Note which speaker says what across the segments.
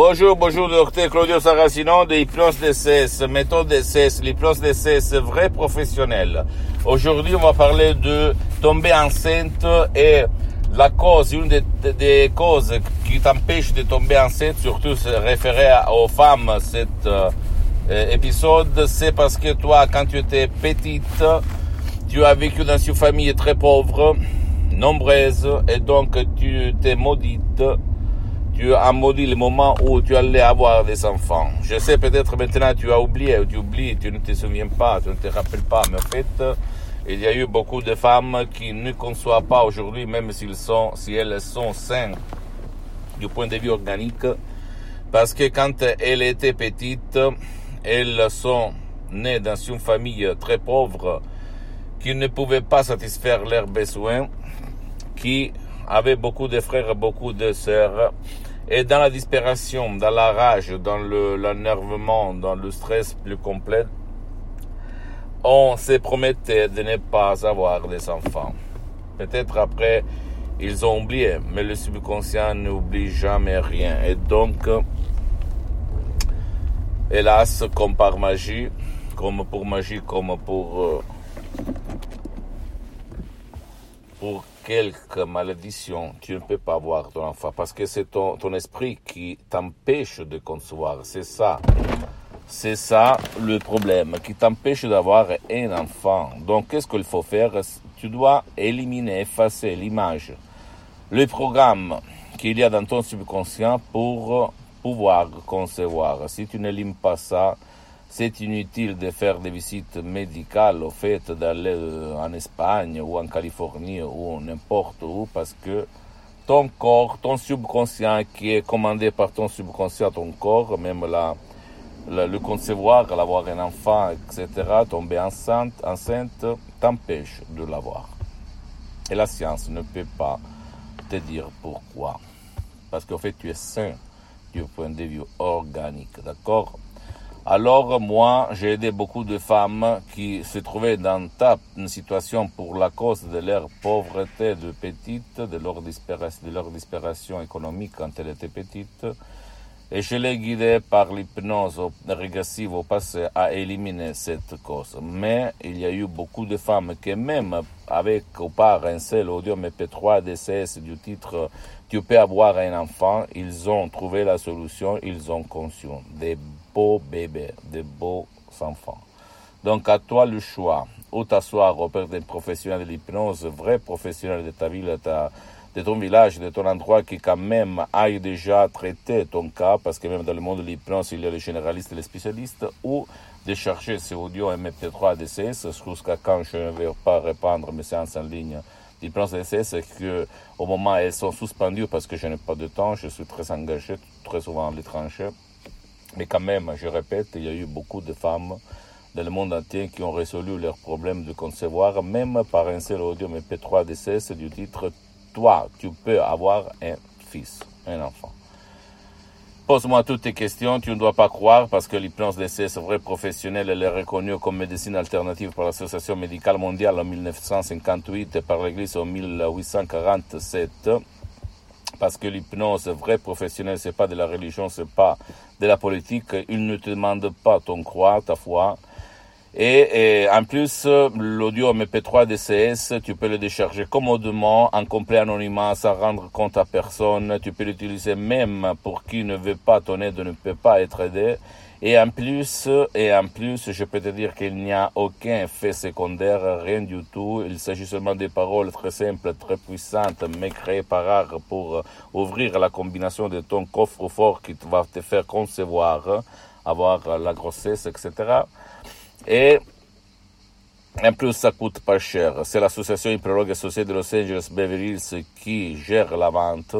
Speaker 1: Bonjour, bonjour, docteur Claudio Saracino de Hypnose DCS, méthode DCS, l'hypnose DCS vrai professionnel. Aujourd'hui, on va parler de tomber enceinte et la cause, une des, causes qui t'empêche de tomber enceinte, surtout référé aux femmes, cet euh, épisode, c'est parce que toi, quand tu étais petite, tu as vécu dans une famille très pauvre, nombreuse, et donc tu t'es maudite tu as maudit le moment où tu allais avoir des enfants. Je sais peut-être maintenant tu as oublié, tu oublies, tu ne te souviens pas, tu ne te rappelles pas, mais en fait, il y a eu beaucoup de femmes qui ne conçoivent pas aujourd'hui, même si elles sont saines du point de vue organique, parce que quand elles étaient petites, elles sont nées dans une famille très pauvre qui ne pouvait pas satisfaire leurs besoins, qui avait beaucoup de frères, beaucoup de sœurs, et dans la disparition, dans la rage, dans l'énervement, dans le stress plus complet, on se promettait de ne pas avoir des enfants. Peut-être après, ils ont oublié, mais le subconscient n'oublie jamais rien. Et donc, hélas, comme par magie, comme pour magie, comme pour, euh, pour quelque malédiction, tu ne peux pas avoir ton enfant parce que c'est ton, ton esprit qui t'empêche de concevoir. C'est ça. C'est ça le problème qui t'empêche d'avoir un enfant. Donc, qu'est-ce qu'il faut faire? Tu dois éliminer, effacer l'image, le programme qu'il y a dans ton subconscient pour pouvoir concevoir. Si tu n'élimines pas ça, c'est inutile de faire des visites médicales au fait d'aller euh, en Espagne ou en Californie ou n'importe où parce que ton corps, ton subconscient qui est commandé par ton subconscient, ton corps, même la, le concevoir, l'avoir un enfant, etc., tomber enceinte, enceinte t'empêche de l'avoir. Et la science ne peut pas te dire pourquoi. Parce qu'en fait, tu es sain du point de vue organique, d'accord? Alors moi, j'ai aidé beaucoup de femmes qui se trouvaient dans une situation pour la cause de leur pauvreté de petite, de leur, de leur disparition économique quand elles étaient petites. Et je les guidais par l'hypnose régressive au passé à éliminer cette cause. Mais il y a eu beaucoup de femmes qui même avec ou par un seul audio MP3 DCS du titre Tu peux avoir un enfant, ils ont trouvé la solution, ils ont conçu des beaux bébés, des beaux enfants. Donc à toi le choix, ou t'asseoir auprès d'un professionnel de l'hypnose, vrai professionnel de ta ville, de ton village, de ton endroit qui quand même aille déjà traité ton cas, parce que même dans le monde de l'hypnose, il y a les généralistes et les spécialistes, ou de chercher ces audios MP3 DCS jusqu'à quand je ne vais pas répandre mes séances en ligne d'hypnose DCS, que au moment elles sont suspendues parce que je n'ai pas de temps, je suis très engagé, très souvent à l'étranger. Mais quand même, je répète, il y a eu beaucoup de femmes dans le monde entier qui ont résolu leurs problèmes de concevoir, même par un seul audio MP3 DCS du titre Toi, tu peux avoir un fils, un enfant. Pose-moi toutes tes questions, tu ne dois pas croire parce que l'hypnose DCS vrai professionnel, elle est reconnue comme médecine alternative par l'Association médicale mondiale en 1958 et par l'Église en 1847 parce que l'hypnose vrai professionnel, c'est pas de la religion, c'est pas de la politique. Il ne te demande pas ton croix, ta foi. Et, en plus, l'audio MP3 DCS, tu peux le décharger commodément, en complet anonymat, sans rendre compte à personne. Tu peux l'utiliser même pour qui ne veut pas ton aide, ne peut pas être aidé. Et en plus, et en plus, je peux te dire qu'il n'y a aucun effet secondaire, rien du tout. Il s'agit seulement des paroles très simples, très puissantes, mais créées par art pour ouvrir la combination de ton coffre-fort qui va te faire concevoir, avoir la grossesse, etc. Et En plus, ça coûte pas cher. C'est l'association Hyperologue associée de Los Angeles Beverly Hills qui gère la vente,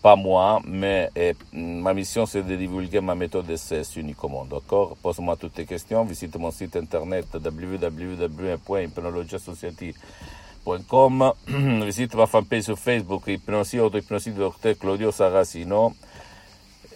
Speaker 1: pas moi, mais eh, ma mission c'est de divulguer ma méthode d'essai uniquement, d'accord? Pose-moi toutes tes questions, visite mon site internet www.hypnologiasociety.com, visite ma fanpage sur Facebook, Hypnosie Auto-Hypnosie Dr Claudio Saracino,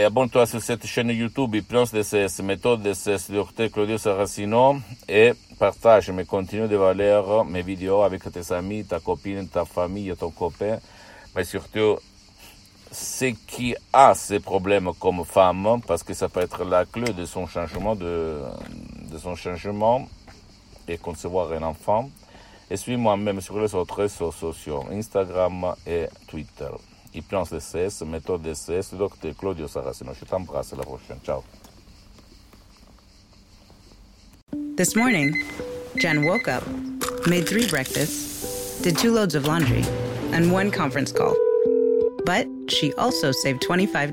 Speaker 1: abonne-toi sur cette chaîne YouTube Hypnose DCS, méthode DCS Dr Claudio Saracino, et partage mes contenus de valeur, mes vidéos avec tes amis, ta copine, ta famille, ton copain, mais surtout ce qui a ces problèmes comme femme, parce que ça peut être la clé de son changement, de, son changement et concevoir un enfant. Et suis-moi même sur les autres réseaux sociaux, Instagram et Twitter. Hypnose méthode Dr Claudio Saracino. Je t'embrasse, à la prochaine. Ciao.
Speaker 2: This morning, Jen woke up, made three breakfasts, did two loads of laundry, and one conference call. But she also saved $25